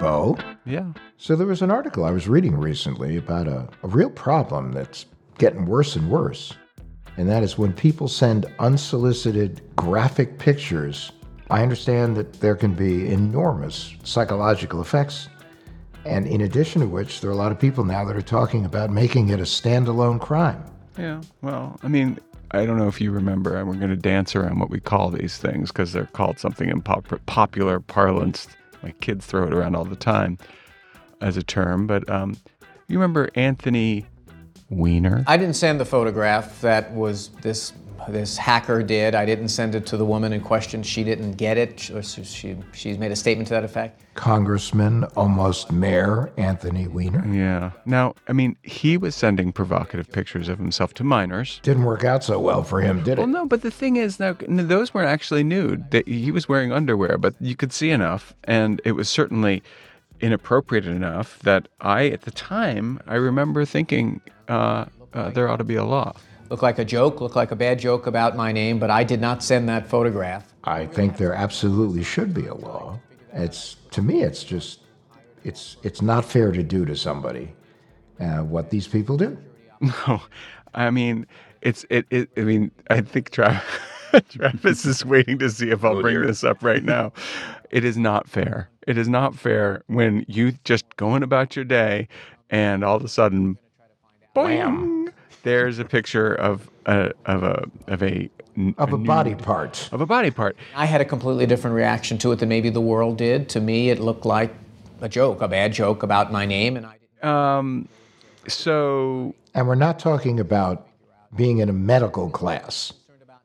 Bo? Yeah. So there was an article I was reading recently about a, a real problem that's getting worse and worse. And that is when people send unsolicited graphic pictures. I understand that there can be enormous psychological effects. And in addition to which, there are a lot of people now that are talking about making it a standalone crime. Yeah. Well, I mean, I don't know if you remember, and we're going to dance around what we call these things because they're called something in pop- popular parlance. My kids throw it around all the time as a term. But um, you remember Anthony Weiner? I didn't send the photograph that was this this hacker did. I didn't send it to the woman in question. She didn't get it. She, she, she's made a statement to that effect. Congressman, almost Mayor Anthony Weiner. Yeah. Now, I mean, he was sending provocative pictures of himself to minors. Didn't work out so well for him, did it? Well, no, but the thing is, now those weren't actually nude. He was wearing underwear, but you could see enough, and it was certainly inappropriate enough that I, at the time, I remember thinking uh, uh, there ought to be a law. Look like a joke, look like a bad joke about my name, but I did not send that photograph. I think there absolutely should be a law. It's to me, it's just, it's it's not fair to do to somebody uh, what these people do. No, I mean, it's it. it I mean, I think Travis, Travis is waiting to see if I'll bring this up right now. It is not fair. It is not fair when you just going about your day, and all of a sudden, boing, there's a picture of a of a of a of a, a body part of a body part. I had a completely different reaction to it than maybe the world did. To me, it looked like a joke, a bad joke about my name, and I. Um, so. And we're not talking about being in a medical class.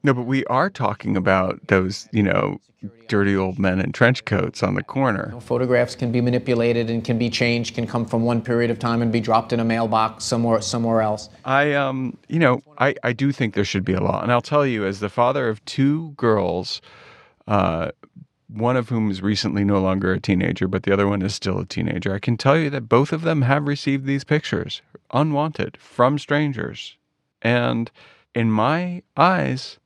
No, but we are talking about those, you know, dirty old men in trench coats on the corner. You know, photographs can be manipulated and can be changed, can come from one period of time and be dropped in a mailbox somewhere somewhere else. I um, you know, I I do think there should be a law, and I'll tell you, as the father of two girls, uh, one of whom is recently no longer a teenager, but the other one is still a teenager. I can tell you that both of them have received these pictures, unwanted, from strangers, and in my eyes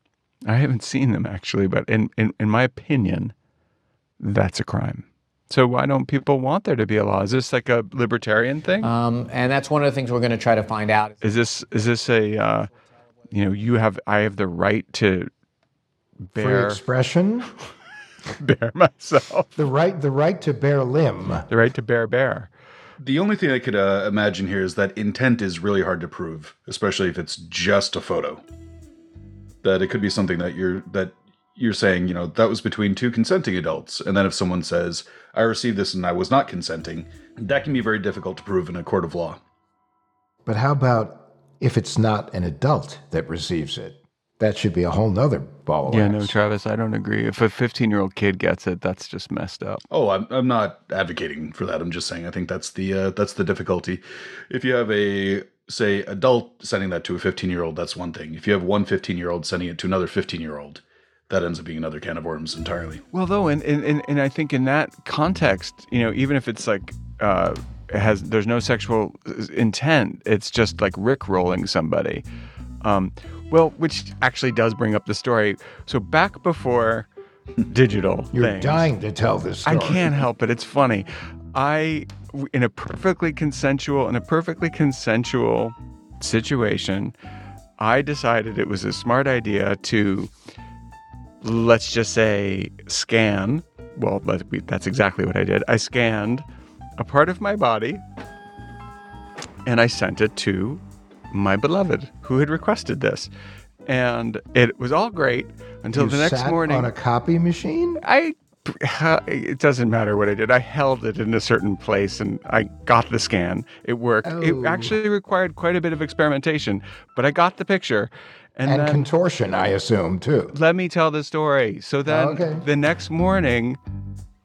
I haven't seen them actually, but in, in, in my opinion, that's a crime. So why don't people want there to be a law? Is this like a libertarian thing? Um, and that's one of the things we're going to try to find out. Is this is this a uh, you know you have I have the right to bear free expression, bear myself, the right the right to bear limb, the right to bear bear. The only thing I could uh, imagine here is that intent is really hard to prove, especially if it's just a photo that it could be something that you're that you're saying, you know, that was between two consenting adults. And then if someone says, I received this and I was not consenting, that can be very difficult to prove in a court of law. But how about if it's not an adult that receives it? That should be a whole nother ball. Yeah, no, Travis, I don't agree. If a 15 year old kid gets it, that's just messed up. Oh, I'm, I'm not advocating for that. I'm just saying I think that's the uh, that's the difficulty. If you have a say adult sending that to a 15 year old, that's one thing. If you have one 15 year old sending it to another 15 year old, that ends up being another can of worms entirely. Well, though, and, and, and I think in that context, you know, even if it's like, uh, it has there's no sexual intent, it's just like Rick rolling somebody. Um, well, which actually does bring up the story. So back before digital, you're things, dying to tell this. Story. I can't help it. It's funny. I in a perfectly consensual in a perfectly consensual situation, I decided it was a smart idea to let's just say scan. Well, that's exactly what I did. I scanned a part of my body and I sent it to my beloved who had requested this. And it was all great until you the next morning. on a copy machine? I it doesn't matter what I did. I held it in a certain place and I got the scan. It worked. Oh. It actually required quite a bit of experimentation, but I got the picture. And, and then, contortion, I assume, too. Let me tell the story. So then okay. the next morning,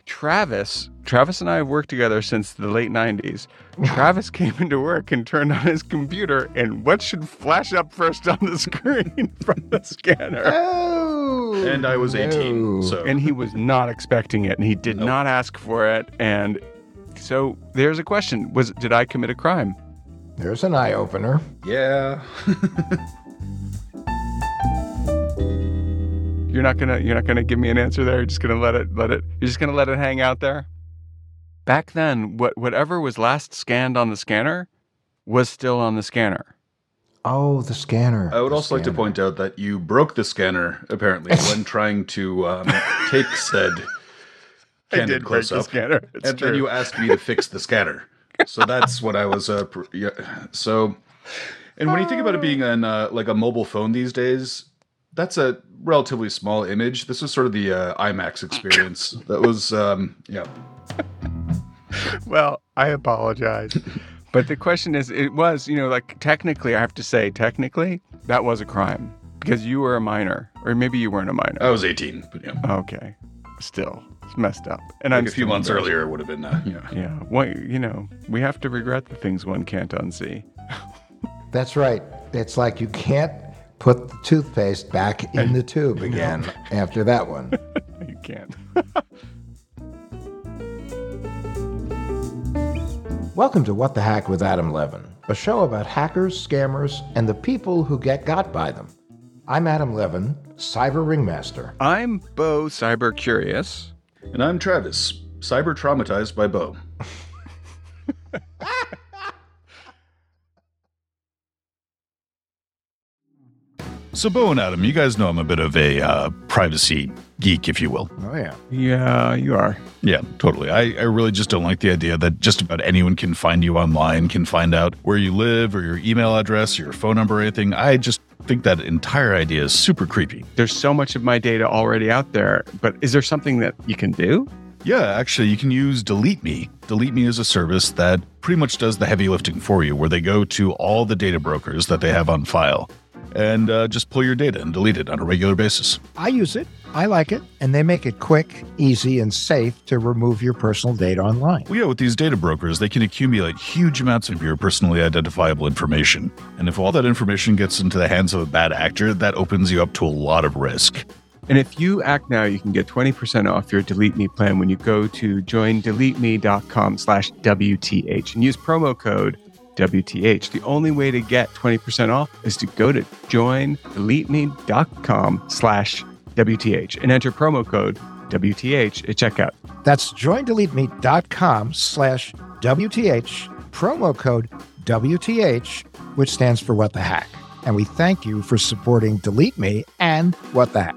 Travis, Travis and I have worked together since the late 90s. Travis came into work and turned on his computer, and what should flash up first on the screen from the scanner? Oh, And I was 18, no. so And he was not expecting it, and he did Nope. not ask for it. And so there's a question: Was did I commit a crime? There's an eye opener. yeah. You're not gonna you're not gonna give me an answer there. You're just gonna let it let it. You're just gonna let it hang out there. Back then, what whatever was last scanned on the scanner was still on the scanner. Oh, the scanner. I would The also like to point out that you broke the scanner apparently when trying to um, take said candid close up, scanner. It's and true. then you asked me to fix the scanner. So that's what I was. Uh, pr- yeah. So, and when you think about it being an uh, like a mobile phone these days, that's a relatively small image. This was sort of the uh, IMAX experience. That was, um, yeah. well, I apologize. but the question is, it was, you know, like technically, I have to say, technically, that was a crime because you were a minor, or maybe you weren't a minor. I was 18, but yeah. Okay, still, it's messed up. And Like I'm a few months embarrassed. earlier would have been, uh, yeah. Yeah, well, you know, we have to regret the things one can't unsee. That's right. It's like you can't put the toothpaste back in the tube again after that one. You can't. Welcome to What the Hack with Adam Levin, a show about hackers, scammers, and the people who get got by them. I'm Adam Levin, cyber ringmaster. I'm Bo Cyber Curious. And I'm Travis, cyber traumatized by Bo. so, Bo and Adam, you guys know I'm a bit of a uh, privacy geek, if you will. Oh yeah. Yeah, you are. Yeah, totally. I, I really just don't like the idea that just about anyone can find you online, can find out where you live or your email address or your phone number or anything. I just think that entire idea is super creepy. There's so much of my data already out there, but is there something that you can do? Yeah, actually, you can use Delete Me. Delete Me is a service that pretty much does the heavy lifting for you, where they go to all the data brokers that they have on file and uh, just pull your data and delete it on a regular basis. I use it. I like it. And they make it quick, easy, and safe to remove your personal data online. Well, yeah, with these data brokers, they can accumulate huge amounts of your personally identifiable information. And if all that information gets into the hands of a bad actor, that opens you up to a lot of risk. And if you act now, you can get 20% off your Delete Me plan when you go to joindeleteme.com slash WTH and use promo code WTH. The only way to get 20% off is to go to joindeleteme.com slash WTH and enter promo code WTH at checkout. That's joindeleteme.com slash WTH, promo code WTH, which stands for What the Hack. And we thank you for supporting Delete Me and What the Hack.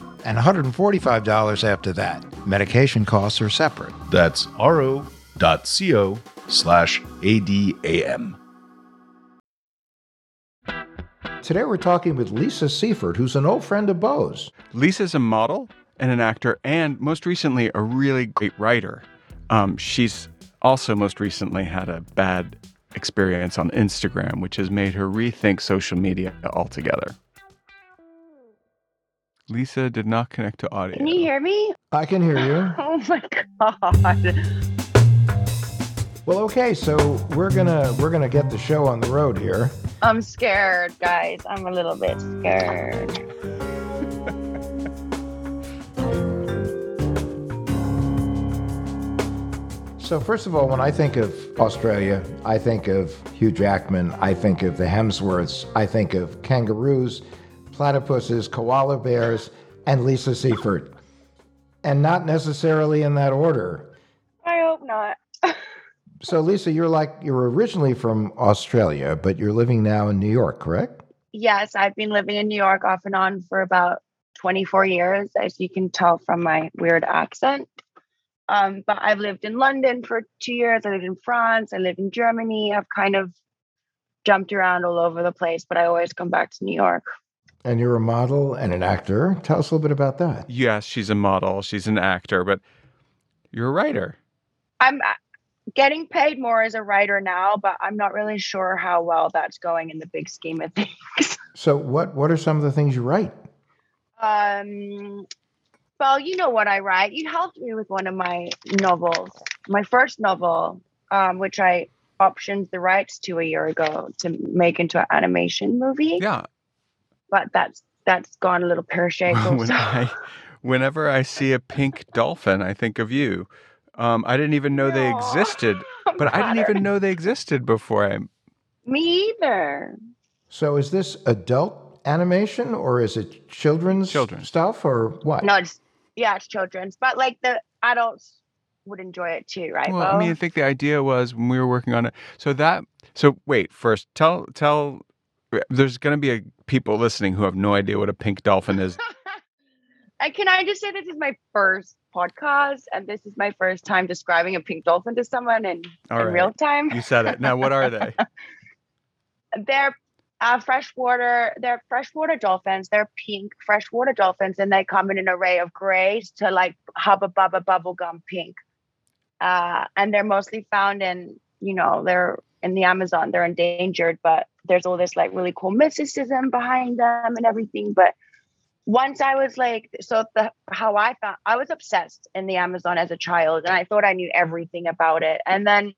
and $145 after that. Medication costs are separate. That's ro.co slash ADAM. Today we're talking with Lisa Seifert, who's an old friend of Bo's. Lisa's a model and an actor, and most recently, a really great writer. Um, she's also most recently had a bad experience on Instagram, which has made her rethink social media altogether. Lisa did not connect to audio. Can you hear me? I can hear you. Oh my god. Well, okay, so we're gonna we're gonna get the show on the road here. I'm scared, guys. I'm a little bit scared. So, first of all, when I think of Australia, I think of Hugh Jackman, I think of the Hemsworths, I think of kangaroos, platypuses, koala bears, and Lisa Seifert. And not necessarily in that order. I hope not. So, Lisa, you're like, you're originally from Australia, but you're living now in New York, correct? yes, I've been living in New York off and on for about 24 years, as you can tell from my weird accent. Um, but I've lived in London for two years. I lived in France. I lived in Germany. I've kind of jumped around all over the place, but I always come back to New York. And you're a model and an actor. Tell us a little bit about that. Yes, she's a model, she's an actor, but you're a writer. I'm uh, getting paid more as a writer now, but I'm not really sure how well that's going in the big scheme of things. So, what, what are some of the things you write? Um, well, you know what I write. You helped me with one of my novels, my first novel, um, which I optioned the rights to a year ago to make into an animation movie. Yeah. But that's that's gone a little pear shaped. when I, whenever I see a pink dolphin, I think of you. Um, I didn't even know they existed, but I didn't even know they existed before I. Me either. So, is this adult animation or is it children's Children's. stuff or what? No, it's yeah, it's children's, but like the adults would enjoy it too, right? Well, I mean, I think the idea was when we were working on it. So that. So wait, first tell tell. There's going to be a, people listening who have no idea what a pink dolphin is. And can I just say this is my first podcast, and this is my first time describing a pink dolphin to someone in, in right. real time. You said it. Now, what are they? they're uh, freshwater. They're freshwater dolphins. They're pink freshwater dolphins, and they come in an array of grays to like hubba bubba bubblegum pink. Uh, and they're mostly found in, you know, they're in the Amazon. They're endangered, but there's all this like really cool mysticism behind them and everything. But once I was like, so the how I found I was obsessed in the Amazon as a child, and I thought I knew everything about it. And then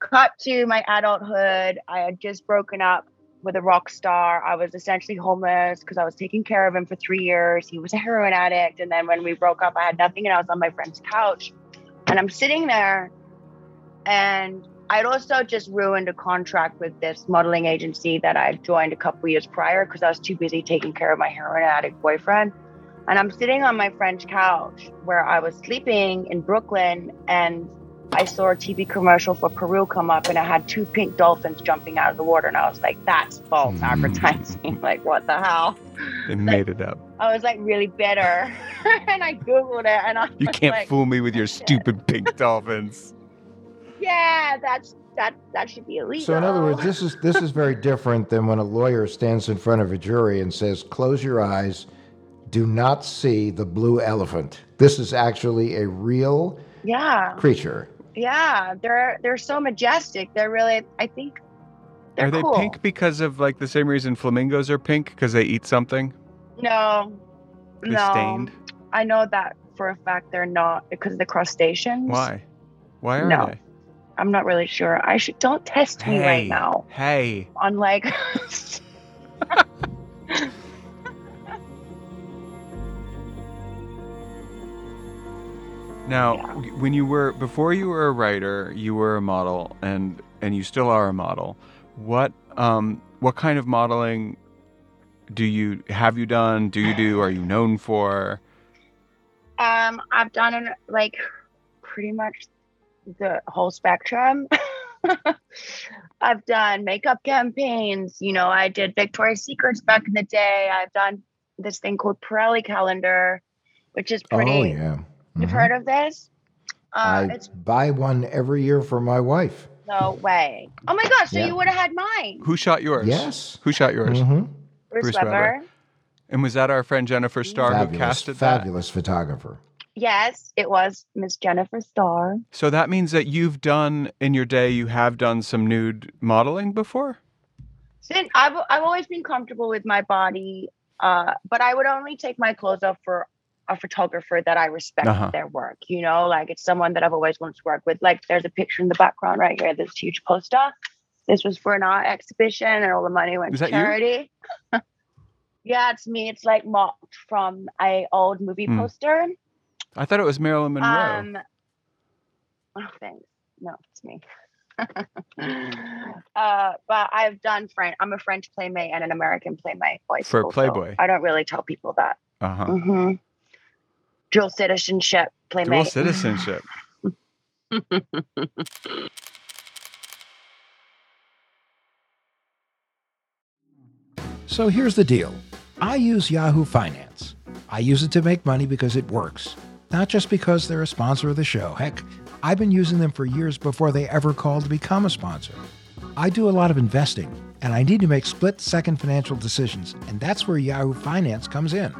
cut to my adulthood, I had just broken up with a rock star. I was essentially homeless because I was taking care of him for three years. He was a heroin addict, and then when we broke up, I had nothing, and I was on my friend's couch, and I'm sitting there, and I'd also just ruined a contract with this modeling agency that I'd joined a couple years prior because I was too busy taking care of my heroin addict boyfriend. And I'm sitting on my French couch where I was sleeping in Brooklyn and I saw a TV commercial for Peru come up and it had two pink dolphins jumping out of the water. And I was like, that's false Hmm. advertising. like, what the hell? They made it up. I was like really bitter. and I Googled it and I You can't like, fool me with your stupid pink dolphins. Yeah, that's that that should be illegal. So, in other words, this is this is very different than when a lawyer stands in front of a jury and says, "Close your eyes, do not see the blue elephant." This is actually a real yeah. creature. Yeah, they're they're so majestic. They're really, I think, they're are they cool. pink because of like the same reason flamingos are pink because they eat something? No, They're no. stained. I know that for a fact. They're not because of the crustaceans. Why? Why are No. they? I'm not really sure. I should don't test me right now. Hey. On like, Now, Yeah. when you were before you were a writer, you were a model, and and you still are a model. What um what kind of modeling do you have you done? Do you do? Are you known for? um, I've done like pretty much the whole spectrum. I've done makeup campaigns. You know, I did Victoria's Secrets back in the day. I've done this thing called Pirelli calendar, which is pretty. Oh yeah. You've Mhm. heard of this? Uh, I it's buy one every year for my wife. no way. Oh my gosh! So Yeah. you would have had mine, Who shot yours? Yes. Who shot yours? hmm Bruce, Bruce Weber. Weber. And was that our friend Jennifer Starr who Fabulous, casted that? fabulous photographer. Yes, it was Miss Jennifer Starr. So that means that you've done in your day, you have done some nude modeling before. Since I've I've always been comfortable with my body, uh, but I would only take my clothes off for a photographer that I respect Uh-huh. their work. You know, like it's someone that I've always wanted to work with. Like there's a picture in the background right here. This huge poster. This was for an art exhibition, and all the money went Is to charity. yeah, it's me. It's like mocked from a old movie Hmm. poster. I thought it was Marilyn Monroe. Um, Oh, thanks. No, it's me. uh, but I've done French. I'm a French playmate and an American playmate. For bicycle, so Playboy. I don't really tell people that. Uh huh. hmm Dual citizenship playmate. Dual citizenship. So here's the deal I use Yahoo Finance. I use it to make money because it works, not just because they're a sponsor of the show. Heck, I've been using them for years before they ever called to become a sponsor. I do a lot of investing, and I need to make split second financial decisions, and that's where Yahoo Finance comes in.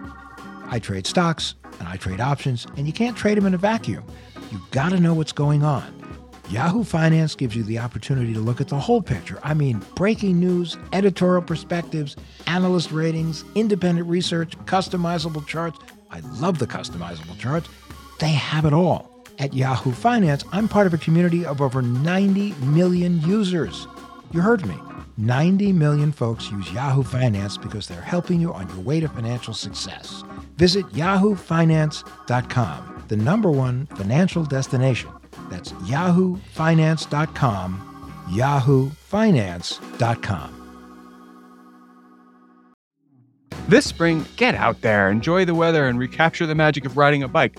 I trade stocks and I trade options, and you can't trade them in a vacuum. You've gotta know what's going on. Yahoo Finance gives you the opportunity to look at the whole picture. I mean, breaking news, editorial perspectives, analyst ratings, independent research, customizable charts. I love the customizable charts. They have it all. At Yahoo Finance, I'm part of a community of over 90 million users. You heard me. 90 million folks use Yahoo Finance because they're helping you on your way to financial success. Visit yahoofinance.com, the number one financial destination. That's yahoofinance.com, yahoofinance.com. This spring, get out there, enjoy the weather, and recapture the magic of riding a bike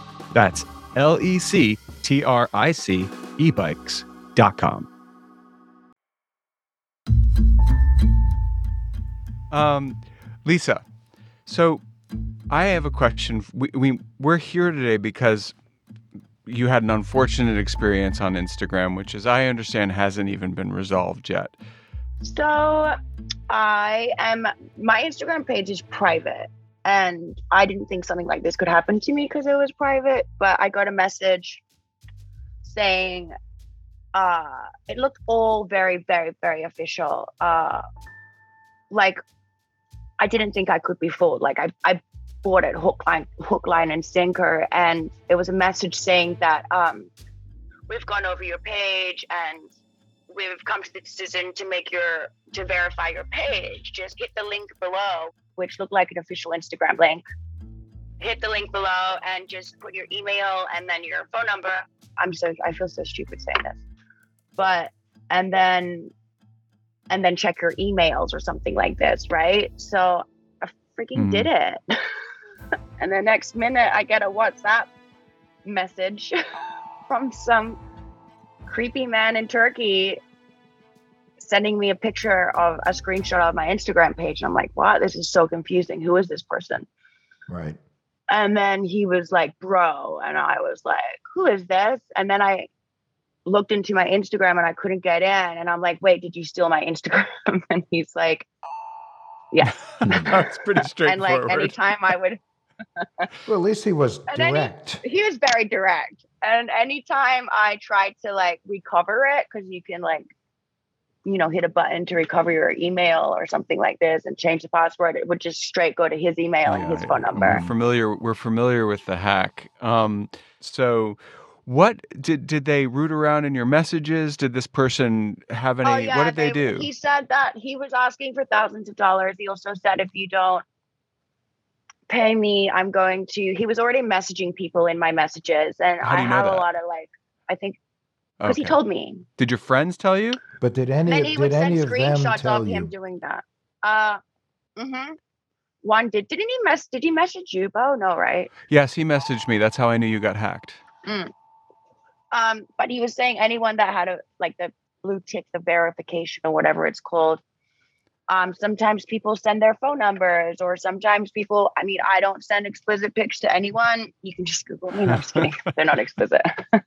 That's L E C T R I C ebikes.com. Um, Lisa, so I have a question. We, we, we're here today because you had an unfortunate experience on Instagram, which, as I understand, hasn't even been resolved yet. So I am my Instagram page is private and I didn't think something like this could happen to me because it was private, but I got a message saying uh it looked all very very very official. Uh like I didn't think I could be fooled. Like I I bought it hook line hook line and sinker and it was a message saying that um we've gone over your page and we've come to the decision to make your to verify your page just hit the link below which looked like an official instagram link. Hit the link below and just put your email and then your phone number. I'm so i feel so stupid saying this. But and then and then check your emails or something like this right? So i freaking Mhm. did it. And the next minute i get a whatsapp message from some creepy man in Turkey sending me a picture of a screenshot of my Instagram page. And I'm like, wow, this is so confusing. Who is this person? Right. And then he was like, bro. And I was like, who is this? And then I looked into my Instagram and I couldn't get in. And I'm like, wait, did you steal my Instagram? And he's like, yes. That's pretty straightforward. and like anytime I would Well, at least he was And then he- direct. he was very direct. And anytime I tried to like recover it, because you can like, you know, hit a button to recover your email or something like this and change the password, it would just straight go to his email and his phone number. We're familiar. We're familiar with the hack. Um, so, what did did they root around in your messages? Did this person have any? what did they, do? Oh, He said that he was asking for thousands of dollars. He also said if you don't pay me, I'm going to. He was already messaging people in my messages, and do I know have that? a lot of like, I think because he told me. Did your friends tell you? But did any then of, he did would send any of them screenshots tell of you? him doing that. Uh, mm-hmm. One did. Didn't he mess? Did he message you, Bo? No, right? Yes, he messaged me. That's how I knew you got hacked. Um, but he was saying anyone that had a like the blue tick, the verification or whatever it's called. Um, sometimes people send their phone numbers, or sometimes people. I mean, I don't send explicit pics to anyone. You can just Google me. No, I'm just kidding. They're not explicit.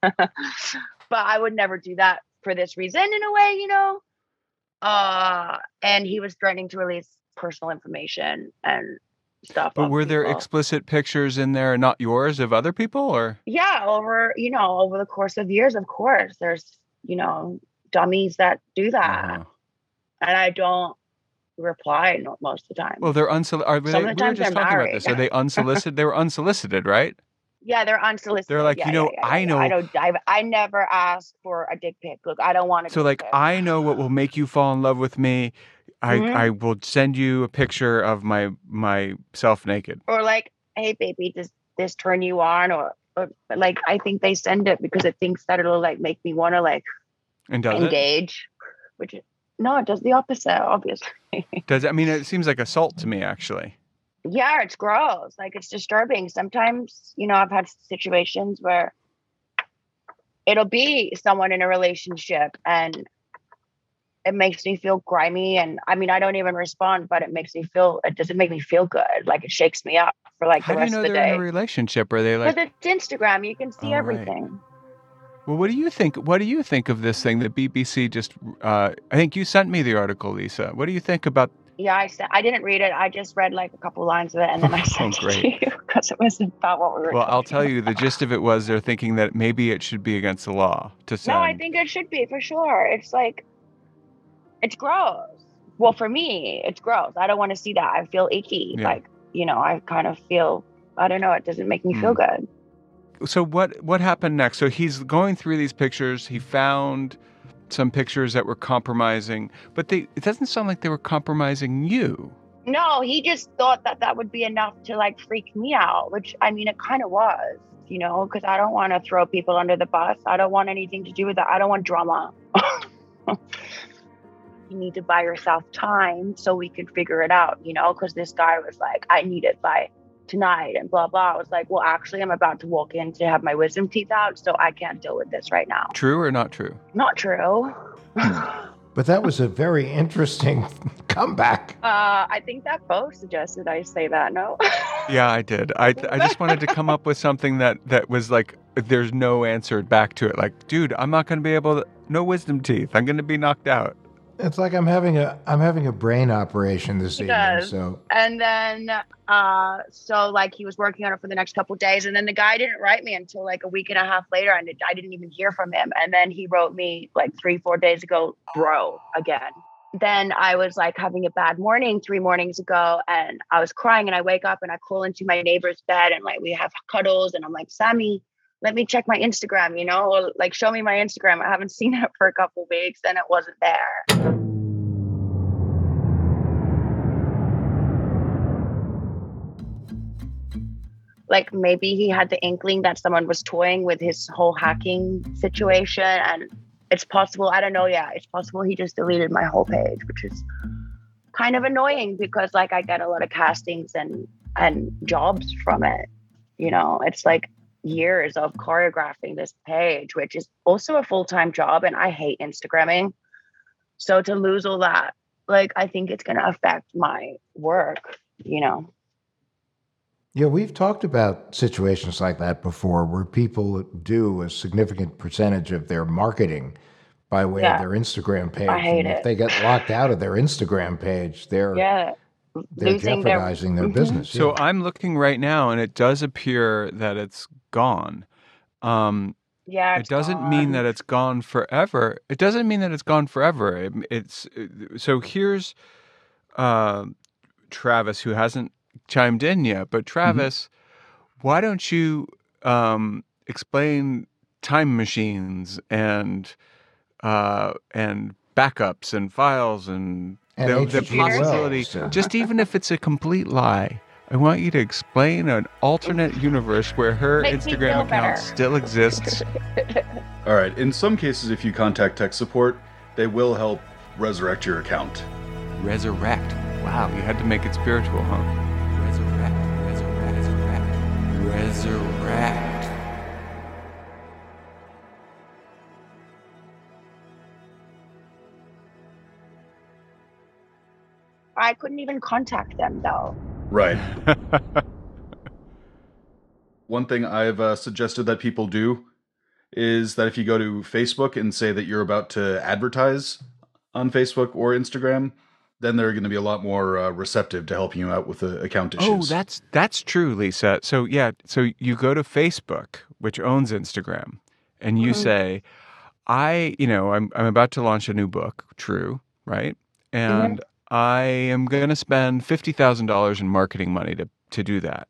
but I would never do that for this reason, in a way, you know. Uh, and he was threatening to release personal information and stuff. But were there people. explicit pictures in there, not yours, of other people, or yeah over you know over the course of years of course there's you know dummies that do that Uh-huh. and i don't reply most of the time well, they're unsolicited. Are, they, we were just about married. this. Are they unsolicited? they were unsolicited, right? Yeah they're unsolicited They're like, Yeah, you know, yeah, yeah, I know- i don't I, I never ask for a dick pic look i don't want to So like, I know what will make you fall in love with me. I Mhm. I will send you a picture of my myself naked. or like hey baby does this turn you on or, or like i think they send it because it thinks that it'll like make me want to like And does it? engage which no it does the opposite obviously Does it? I mean, it seems like assault to me, actually. Yeah, it's gross. Like it's disturbing. Sometimes, you know, I've had situations where it'll be someone in a relationship and it makes me feel grimy and I mean I don't even respond, but it makes me feel it doesn't make me feel good. Like it shakes me up for like How the do you know of the they're in a relationship? Are they like? Because it's Instagram, you can see Oh, right. everything. Well, what do you think? What do you think of this thing that BBC just? Uh, I think you sent me the article, Lisa. What do you think about? Yeah, I said I didn't read it. I just read like a couple lines of it and then I Oh, sent great. it to you because it was about what we were. Well, I'll tell you. The gist of it was they're thinking that maybe it should be against the law to send. No, I think it should be for sure. It's like, it's gross. Well, for me, it's gross. I don't want to see that. I feel icky. Yeah. Like, you know, I kind of feel, I don't know, it doesn't make me feel Mm. good. so what what happened next? So he's going through these pictures. He found some pictures that were compromising, but they it doesn't sound like they were compromising you. No, he just thought that that would be enough to like freak me out, which I mean, it kind of was, you know, because I don't want to throw people under the bus. I don't want anything to do with that. I don't want drama. you need to buy yourself time so we can figure it out, you know, because this guy was like, I need it by tonight and blah, blah. I was like, well, actually, I'm about to walk in to have my wisdom teeth out, so I can't deal with this right now. True or not true? Not true. But that was a very interesting comeback. Uh, I think that both suggested I say that. No. Yeah, I did. I I just wanted to come up with something that that was like there's no answer back to it. Like, dude, I'm not going to be able to. No wisdom teeth. I'm going to be knocked out. It's like I'm having a I'm having a brain operation this He evening. does. So and then uh so like he was working on it for the next couple days and then the guy didn't write me until like a week and a half later and it- i didn't even hear from him and then he wrote me like three four days ago bro again then i was like having a bad morning three mornings ago and i was crying and i wake up and i crawl into my neighbor's bed and like we have cuddles and i'm like sammy let me check my instagram you know or like show me my instagram. I haven't seen it for a couple weeks and it wasn't there. Like maybe he had the inkling that someone was toying with his whole hacking situation and it's possible i don't know yeah it's possible he just deleted my whole page which is kind of annoying because like i get a lot of castings and and jobs from it you know? It's like years of choreographing this page which is also a full-time job and i hate instagramming so to lose all that like i think it's going to affect my work you know yeah, we've talked about situations like that before where people do a significant percentage of their marketing by way Yeah. of their Instagram page. I hate and if it. they get locked out of their Instagram page, they're yeah they're losing their- jeopardizing their Mhm. business. So yeah. I'm looking right now, and it does appear that it's gone. Um, yeah it doesn't mean that it's gone forever. It doesn't mean that it's gone forever. It, it's so here's uh, Travis who hasn't chimed in yet, but Travis, why don't you um, explain time machines and uh, and backups and files and, And the, the possibility, Wells, uh, just even if it's a complete lie. I want you to explain an alternate universe where her Makes Instagram feel account better. still exists. All right. In some cases, if you contact tech support, they will help resurrect your account. Resurrect. Wow, you had to make it spiritual, huh? Resurrect, resurrect, resurrect, resurrect. I couldn't even contact them though. Right. One thing I've uh, suggested that people do is that if you go to Facebook and say that you're about to advertise on Facebook or Instagram, then they're going to be a lot more uh, receptive to helping you out with the account issues. Oh, that's that's true, Lisa. So yeah, so you go to Facebook, which owns Instagram, and you Mhm. say, "I, you know, I'm I'm about to launch a new book." True, right? And I am going to spend fifty thousand dollars in marketing money to to do that.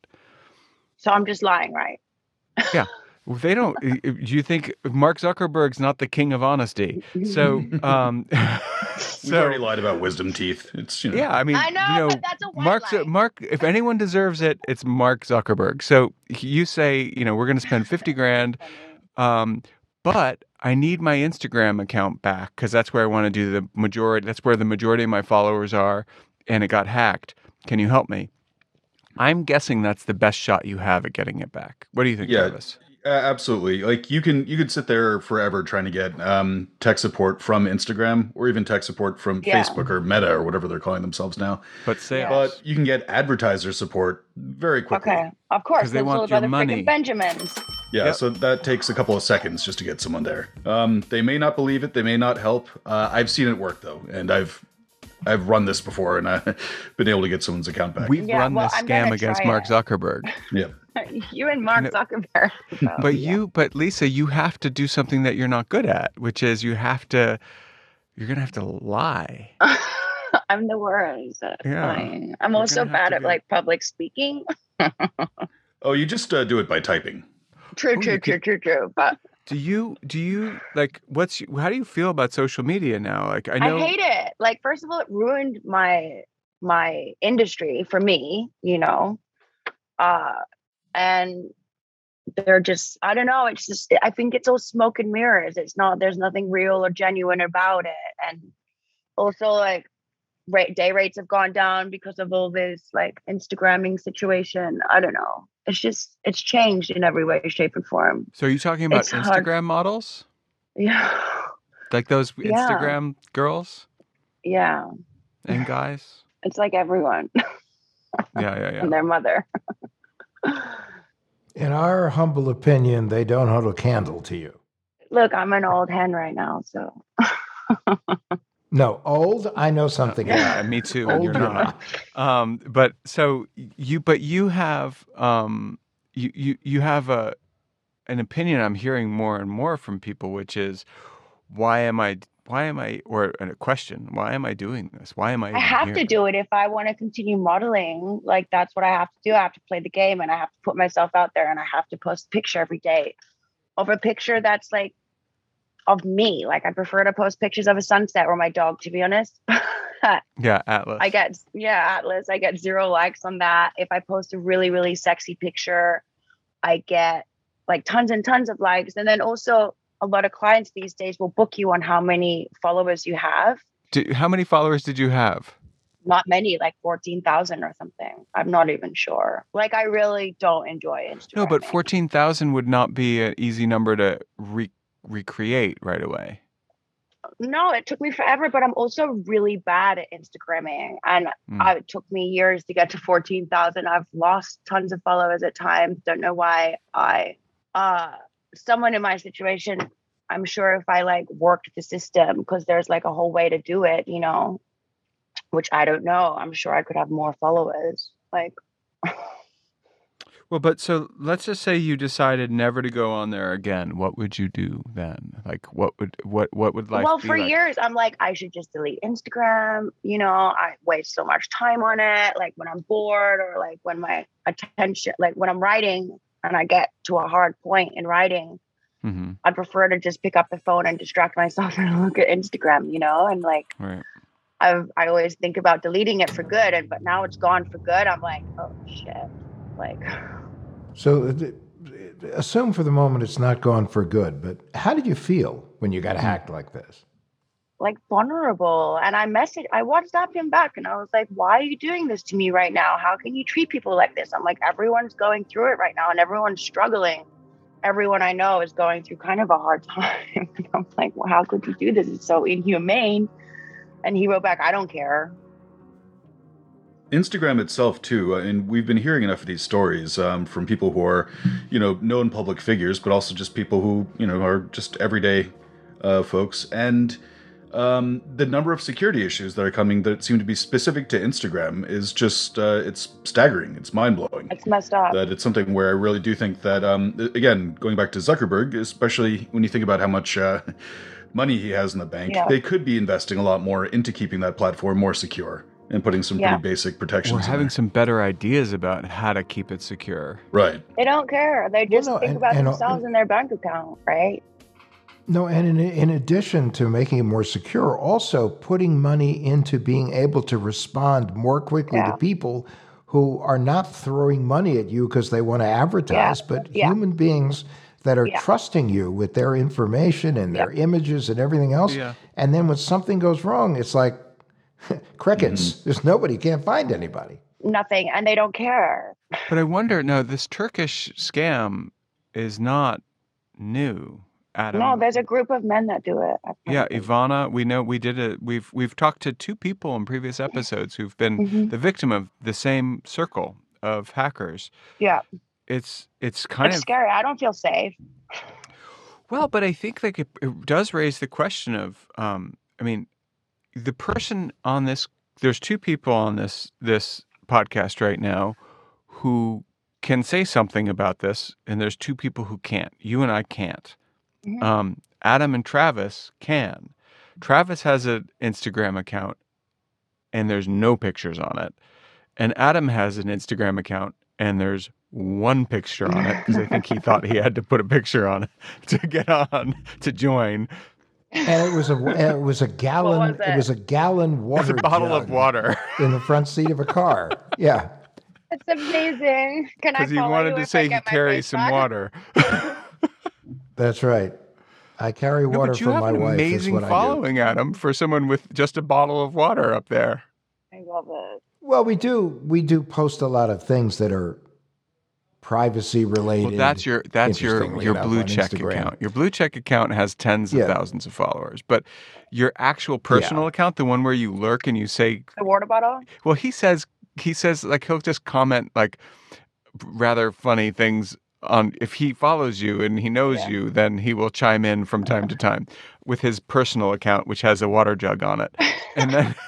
So I'm just lying, right? yeah. They don't. i- i- Do you think Mark Zuckerberg's not the king of honesty? So, um, We've already lied about wisdom teeth. It's you know. yeah, I mean, I know, you know, but that's a Mark, lie. Mark, if anyone deserves it, it's Mark Zuckerberg. So you say, you know, we're going to spend 50 grand, um, but I need my Instagram account back because that's where I want to do the majority. That's where the majority of my followers are, and it got hacked. Can you help me? I'm guessing that's the best shot you have at getting it back. What do you think, Yeah. Travis? Uh, absolutely. Like you can you could sit there forever trying to get um, tech support from Instagram or even tech support from Yeah. Facebook or Meta or whatever they're calling themselves now. But sales. But you can get advertiser support very quickly. Okay, of course. 'Cause they those want little your other money. freaking Benjamins. Yeah, Yep. so that takes a couple of seconds just to get someone there. Um, they may not believe it, they may not help. Uh, I've seen it work though, and I've I've run this before, and I've been able to get someone's account back. We've Yeah, run well, this I'm scam against try Mark. Zuckerberg. yeah, you and Mark Zuckerberg. So, But yeah. you, but Lisa, you have to do something that you're not good at, which is you have to, you're gonna have to lie. I'm the worst. at Yeah, lying. I'm you're also bad at do like public speaking. Oh, you just uh, do it by typing. True, Oh, true, you true, could- true, true. But Do you, do you like what's how do you feel about social media now? Like I know I, hate it. Like, first of all, it ruined my my industry for me. You know, uh, and they're just I don't know. It's just I think it's all smoke and mirrors. It's not. There's nothing real or genuine about it. And also, like, rate day rates have gone down because of all this like Instagramming situation. I don't know. It's just it's changed in every way, shape, and form. so are you talking about it's hard. Instagram models, Yeah, like those Yeah. Instagram girls yeah. and guys? It's like everyone Yeah, yeah, yeah. and their mother. In our humble opinion, they don't hold a candle to you. Look, I'm an old hen right now, so No, old, I know something Yeah, about. me too. Old you're you're not. Um, but so you, but you have, um, you, you, you have a, an opinion I'm hearing more and more from people, which is, why am I, why am I, or a question, why am I doing this? Why am I? I have here? to do it if I want to continue modeling. Like that's what I have to do. I have to play the game and I have to put myself out there and I have to post a picture every day of a picture that's like of me. Like I prefer to post pictures of a sunset or my dog, to be honest. Yeah, Atlas. I get yeah, Atlas. I get zero likes on that. If I post a really really sexy picture, I get like tons and tons of likes. And then also a lot of clients these days will book you on how many followers you have. Did, how many followers did you have? Not many, like fourteen thousand or something. I'm not even sure. Like I really don't enjoy Instagram. No, but fourteen thousand would not be an easy number to re- recreate right away. No, it took me forever, but I'm also really bad at Instagramming. And Mm. I, it took me years to get to 14,000. I've lost tons of followers at times. Don't know why. I, uh, someone in my situation, I'm sure if I like worked the system, because there's like a whole way to do it, you know, which I don't know. I'm sure I could have more followers. Like, Well, but so let's just say you decided never to go on there again. What would you do then? Like, what would what what would life well, for like? years, I'm like, I should just delete Instagram. You know, I waste so much time on it. Like when I'm bored or like when my attention, like when I'm writing and I get to a hard point in writing, hmm I'd prefer to just pick up the phone and distract myself and look at Instagram, you know? And like, Right. I've, I always think about deleting it for good. And, but now it's gone for good. I'm like, oh shit. Like, So, uh, assume for the moment it's not gone for good, but how did you feel when you got hacked like this? like vulnerable. And I messaged, I WhatsApped him back and I was like, why are you doing this to me right now? How can you treat people like this? I'm like, everyone's going through it right now and everyone's struggling. Everyone I know is going through kind of a hard time. I'm like, well, how could you do this? It's so inhumane. And he wrote back, I don't care. Instagram itself too, and we've been hearing enough of these stories um, from people who are, you know, known public figures, but also just people who you know are just everyday uh, folks, and um, the number of security issues that are coming that seem to be specific to Instagram is just uh, it's staggering. It's mind blowing. It's messed up. That it's something where I really do think that um, again, going back to Zuckerberg, especially when you think about how much. Uh, money he has in the bank, Yeah. they could be investing a lot more into keeping that platform more secure and putting some Yeah. pretty basic protections. We're in having there. some better ideas about how to keep it secure. right. They don't care. They just no, think and- about and- uh, themselves and their bank account, right? No, and in, in addition to making it more secure, also putting money into being able to respond more quickly Yeah. to people who are not throwing money at you because they want to advertise, but Yeah. human beings that are Yeah. trusting you with their information and their images and everything else. Yeah. And then when something goes wrong, it's like crickets. Mm-hmm. There's nobody, can't find anybody. Nothing, and they don't care. But I wonder, no, this Turkish scam is not new. Adam. no, there's a group of men that do it. Yeah, heard of it. Ivana, we know we did it. We've we've talked to two people in previous episodes who've been Mhm. the victim of the same circle of hackers. Yeah, It's it's kind it's of scary. I don't feel safe. well, but I think like it, it does raise the question of, um, I mean, the person on this. There's two people on this this podcast right now who can say something about this, and there's two people who can't. You and I can't. Mhm. Um, Adam and Travis can. Travis has an Instagram account, and there's no pictures on it. And Adam has an Instagram account, and there's one picture on it because I think he thought he had to put a picture on it to get on to join. And it was a it was a gallon was it? it? was a gallon water It's a bottle of water in the front seat of a car. Yeah. It's amazing. Can I because he wanted you to say he get carries some back? water. That's right. I carry No, water but you for have my an wife. That's amazing what I do. following, Adam, for someone with just a bottle of water up there. I love it. Well, we do we do post a lot of things that are privacy related. Well, that's your that's your your enough, blue check Instagram. account. Your blue check account has tens of Yeah. thousands of followers, but your actual personal account, the one where you lurk and you say, The water bottle. well, he says he says like he'll just comment like rather funny things on if he follows you and he knows Yeah. you, then he will chime in from time to time with his personal account, which has a water jug on it, and then.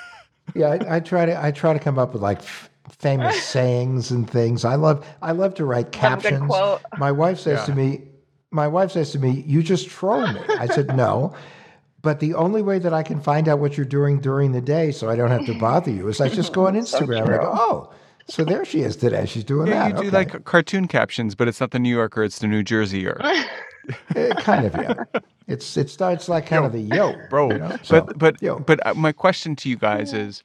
Yeah, I, I try to I try to come up with like f- famous sayings and things. I love I love to write Have a good captions. quote. My wife says to me, my wife says to me, "You just troll me." I said, "No." But the only way that I can find out what you're doing during the day so I don't have to bother you is I just go on Instagram and I go, oh, so there she is today. She's doing Yeah, that. you do Okay. like cartoon captions, but it's not the New Yorker, it's the New Jerseyer. Eh, kind of, yeah. It's it starts like kind of the yo, bro. you know? So, but but yo. but uh, my question to you guys is,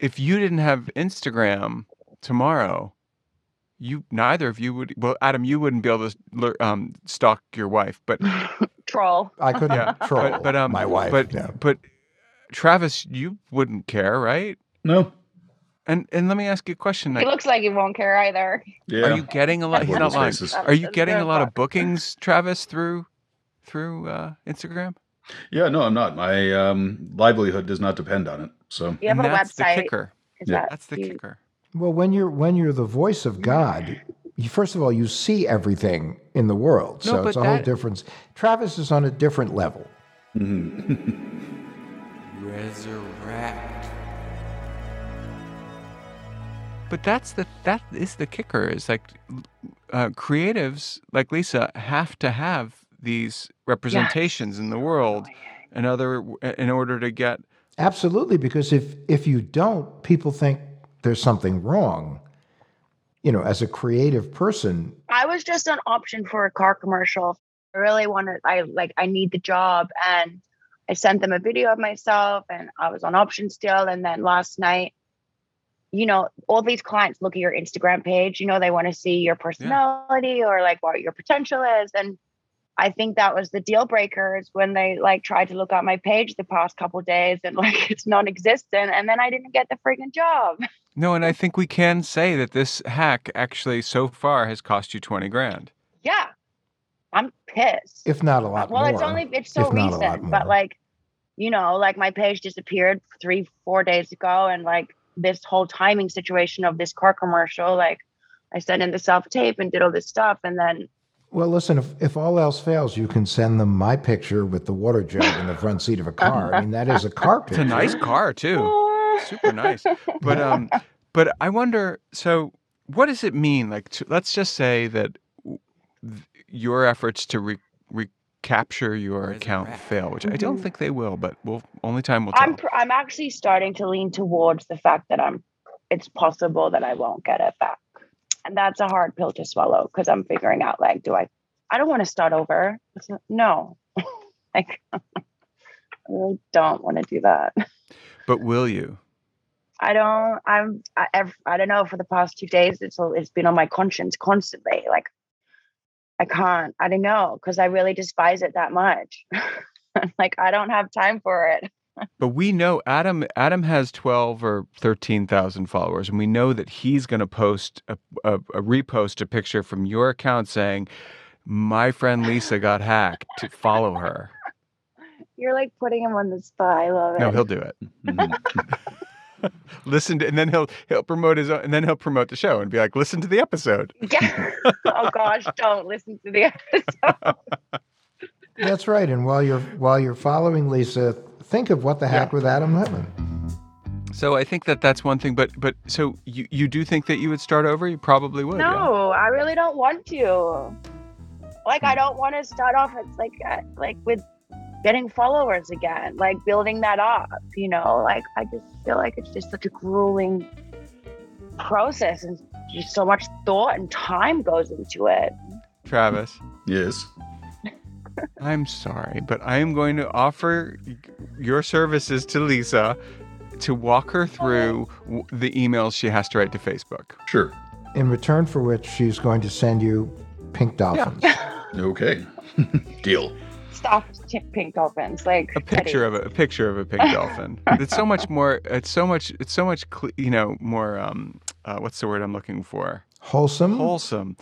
if you didn't have Instagram tomorrow, you neither of you would. Well, Adam, you wouldn't be able to um, stalk your wife, but Troll. I couldn't yeah, troll but, but um, my wife. But yeah. but Travis, you wouldn't care, right? No. And and let me ask you a question. He Like, looks like he won't care either. Yeah. are you getting a lot? He's not lying. Are you getting a lot of bookings, Travis, through through uh, Instagram? Yeah, no, I'm not. My um, livelihood does not depend on it. So You have and a that's website. the kicker. Is Yeah. that That's the you- kicker. Well, when you're when you're the voice of God, you, first of all, you see everything in the world, No, so it's a whole that- difference. Travis is on a different level. Resurrect. But that's the that is the kicker. Is like uh, creatives like Lisa have to have these representations in the world, in other in order to get. Absolutely, because if if you don't, people think there's something wrong. You know, as a creative person, I was just an option for a car commercial. I really wanted, I like, I need the job. And I sent them a video of myself and I was on option still. And then last night, you know, all these clients look at your Instagram page, you know, they want to see your personality or like what your potential is. And I think that was the deal breakers when they like tried to look at my page the past couple days and like it's non-existent. And then I didn't get the freaking job. No, and I think we can say that this hack actually so far has cost you twenty grand. Yeah. I'm pissed. if not a lot well more. it's only it's so if not a lot recent but like you know like my page disappeared three four days ago and like this whole timing situation of this car commercial. Like I sent in the self tape and did all this stuff, and then Well, listen, if, if all else fails, you can send them my picture with the water jug in the front seat of a car. I mean, that is a car picture. It's a nice car too. Super nice. But um but I wonder so what does it mean like to, let's just say that th- your efforts to re, recapture your account fail, which I don't think they will, but we'll only time will tell. I'm pr- I'm actually starting to lean towards the fact that I'm it's possible that I won't get it back. And that's a hard pill to swallow because I'm figuring out like do I I don't want to start over. Not- no. like I really don't want to do that. but will you? I don't I'm I, ev- I don't know for the past 2 days it's all. it's been on my conscience constantly like I can't I don't know cuz I really despise it that much. like I don't have time for it. But we know Adam Adam has 12 or 13,000 followers and we know that he's going to post a, a, a repost a picture from your account saying my friend Lisa got hacked to follow her. You're like putting him on the spot. I love it. No, he'll do it. Mhm. Listen to, and then he'll he'll promote his own, and then he'll promote the show and be like, "Listen to the episode." Yeah. oh gosh, don't listen to the episode. That's right. And while you're while you're following Lisa, think of What the Hack with Adam Levin. So I think that that's one thing. But but so you you do think that you would start over? You probably would. yeah. No, I really don't want to. Like, I don't want to start off. It's like uh, like with getting followers again, like building that up. You know, like I just feel like it's just such a grueling process, and just so much thought and time goes into it. Travis. yes. I'm sorry, but I am going to offer your services to Lisa to walk her through the emails she has to write to Facebook. Sure. In return for which she's going to send you pink dolphins. Okay. Deal. Stop pink dolphins, like A picture of a, a picture of a pink dolphin. It's so much more. It's so much. It's so much. Cle- you know, more. Um, uh, what's the word I'm looking for? Wholesome. Wholesome.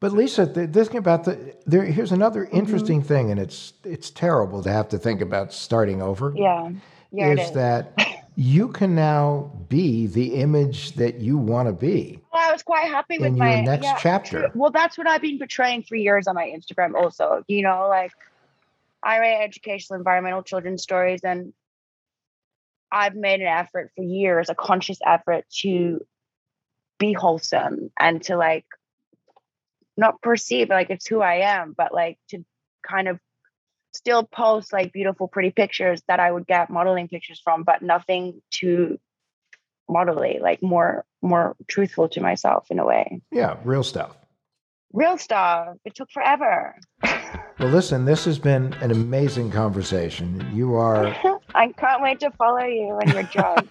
But Lisa, the, this thing about the there. Here's another mm-hmm. interesting thing, and it's it's terrible to have to think about starting over. Yeah, yeah, it is is. that you can now be the image that you want to be. Well, I was quite happy with in your my next yeah, chapter. true. Well, that's what I've been portraying for years on my Instagram. Also, you know, like I write educational, environmental children's stories, and I've made an effort for years, a conscious effort to be wholesome and to like not perceive like it's who I am, but like to kind of still post like beautiful, pretty pictures that I would get modeling pictures from, but nothing too modelly, like more more truthful to myself in a way. Yeah, real stuff. Real stuff. It took forever. Well, listen, this has been an amazing conversation. You are I can't wait to follow you and your job.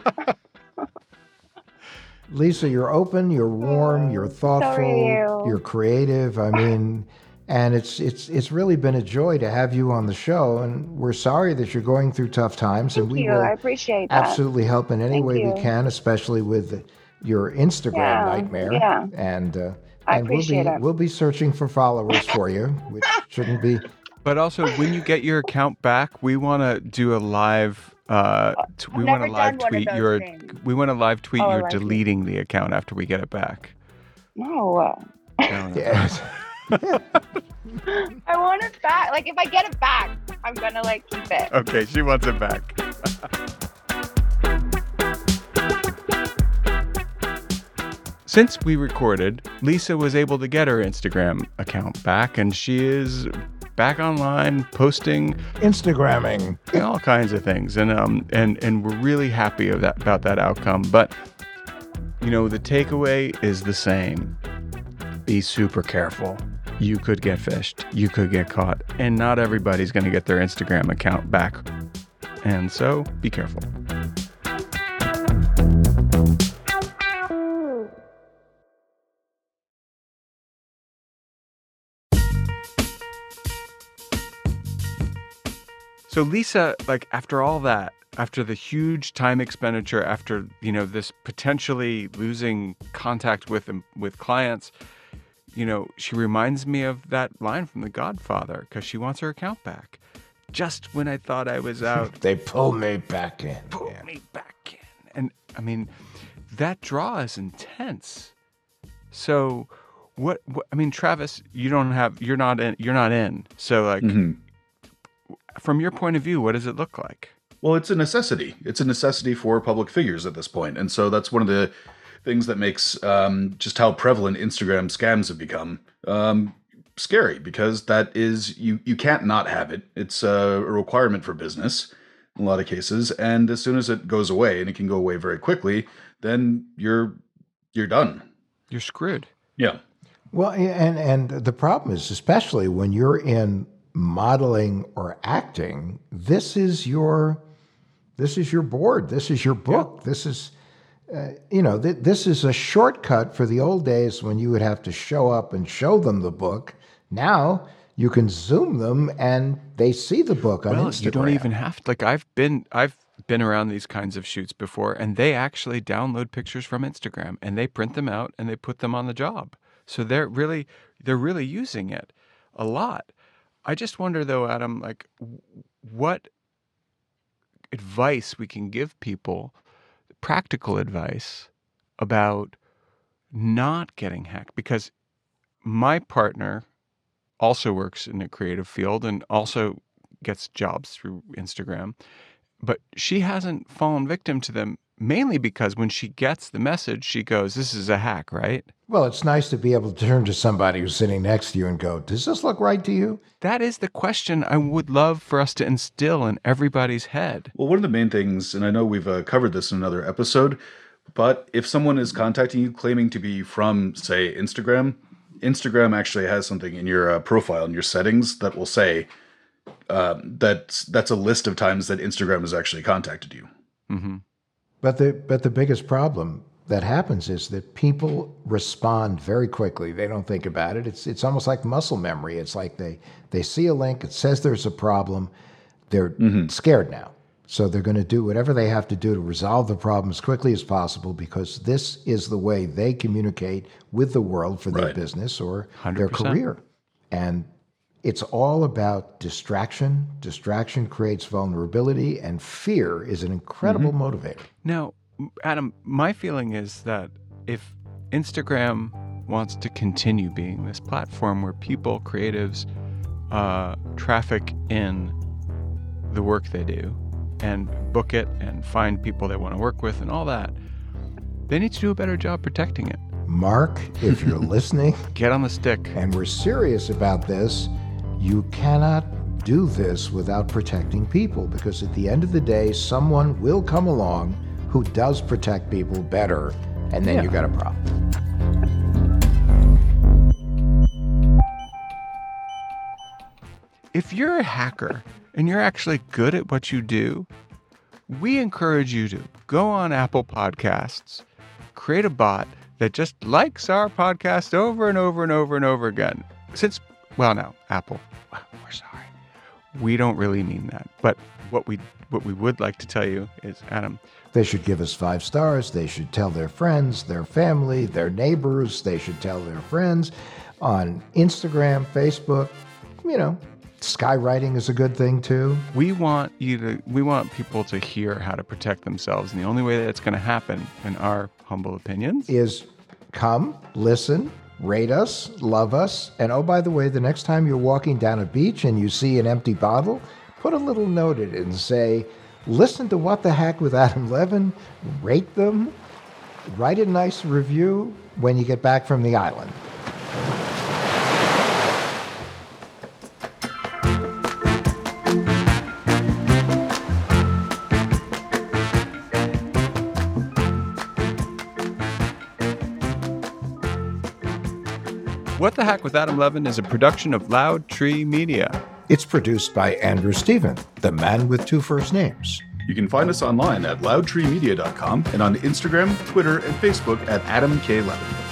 Lisa, you're open, you're warm, you're thoughtful, you. you're creative. I mean, and it's it's it's really been a joy to have you on the show. And we're sorry that you're going through tough times, and we you. will I appreciate that. absolutely help in any Thank way you. we can, especially with your Instagram Yeah, nightmare. yeah. And uh, and we'll be it. we'll be searching for followers for you, which shouldn't be. But also, when you get your account back, we want to do a live. Uh, t- we want never to live done one of tweet those your. things. We want to live tweet Oh, your live tweet. deleting the account after we get it back. No. No, no. Yes. I want it back. Like if I get it back, I'm gonna like keep it. Okay, she wants it back. Since we recorded, Lisa was able to get her Instagram account back, and she is back online posting Instagramming. all kinds of things, and um, and and we're really happy of that about that outcome. But you know, the takeaway is the same: be super careful. You could get phished. You could get caught, and not everybody's going to get their Instagram account back. And so, be careful. So Lisa, like after all that, after the huge time expenditure, after you know this potentially losing contact with with clients, you know, she reminds me of that line from The Godfather because she wants her account back. Just when I thought I was out, They pull me back in. pull Yeah. me back in. And I mean, that draw is intense. So, what, what? I mean, Travis, you don't have. You're not in. You're not in. So, like, Mhm. From your point of view, what does it look like? Well, it's a necessity. It's a necessity for public figures at this point, and so that's one of the things that makes um, just how prevalent Instagram scams have become um, scary because that is you you can't not have it. It's a requirement for business in a lot of cases, and as soon as it goes away, and it can go away very quickly, then you're you're done. You're screwed. Yeah. Well, and and the problem is, especially when you're in modeling or acting, this is your this is your board. This is your book. This is uh, you know th- this is a shortcut for the old days when you would have to show up and show them the book. Now you can zoom them and they see the book on Well, Instagram. you don't even have to. Like, I've been, I've been around these kinds of shoots before, and they actually download pictures from Instagram and they print them out and they put them on the job. So they're really, they're really using it a lot. I just wonder, though, Adam, like, what advice we can give people, practical advice about not getting hacked, because my partner also works in a creative field and also gets jobs through Instagram. But she hasn't fallen victim to them mainly because when she gets the message, she goes, This is a hack, right? Well, it's nice to be able to turn to somebody who's sitting next to you and go, "Does this look right to you?" That is the question I would love for us to instill in everybody's head. Well, one of the main things, and I know we've uh, covered this in another episode, but if someone is contacting you claiming to be from, say, Instagram, Instagram actually has something in your uh, profile in your settings that will say um, that's that's a list of times that Instagram has actually contacted you. hmm But the but the biggest problem that happens is that people respond very quickly. They don't think about it. It's it's almost like muscle memory. It's like they they see a link, it says there's a problem, they're mm-hmm. scared now. So they're going to do whatever they have to do to resolve the problem as quickly as possible because this is the way they communicate with the world for their Right. business or their 100%. career. And it's all about distraction. Distraction creates vulnerability, and fear is an incredible motivator. Now, Adam, my feeling is that if Instagram wants to continue being this platform where people, creatives, uh, traffic in the work they do and book it and find people they want to work with and all that, they need to do a better job protecting it. Mark, if you're listening Get on the stick. and we're serious about this, you cannot do this without protecting people because at the end of the day, someone will come along who does protect people better, and then you've got a problem. If you're a hacker and you're actually good at what you do, we encourage you to go on Apple Podcasts, create a bot that just likes our podcast over and over and over and over again. Since, well, now, Apple, we're sorry. We don't really mean that. But what we what we would like to tell you is, Adam, They should give us five stars. They should tell their friends, their family, their neighbors. They should tell their friends on Instagram, Facebook. You know, skywriting is a good thing too. we want you to we want people to hear how to protect themselves. And the only way that it's going to happen, in our humble opinions, is come, listen, rate us, love us, and oh, by the way, the next time you're walking down a beach and you see an empty bottle, put a little note in it and say, listen to What the Hack with Adam Levin, rate them, write a nice review when you get back from the island. What the Hack with Adam Levin is a production of Loud Tree Media. It's produced by Andrew Stephen, the man with two first names. You can find us online at loudtreemedia.com and on Instagram, Twitter, and Facebook at Adam K. Levin.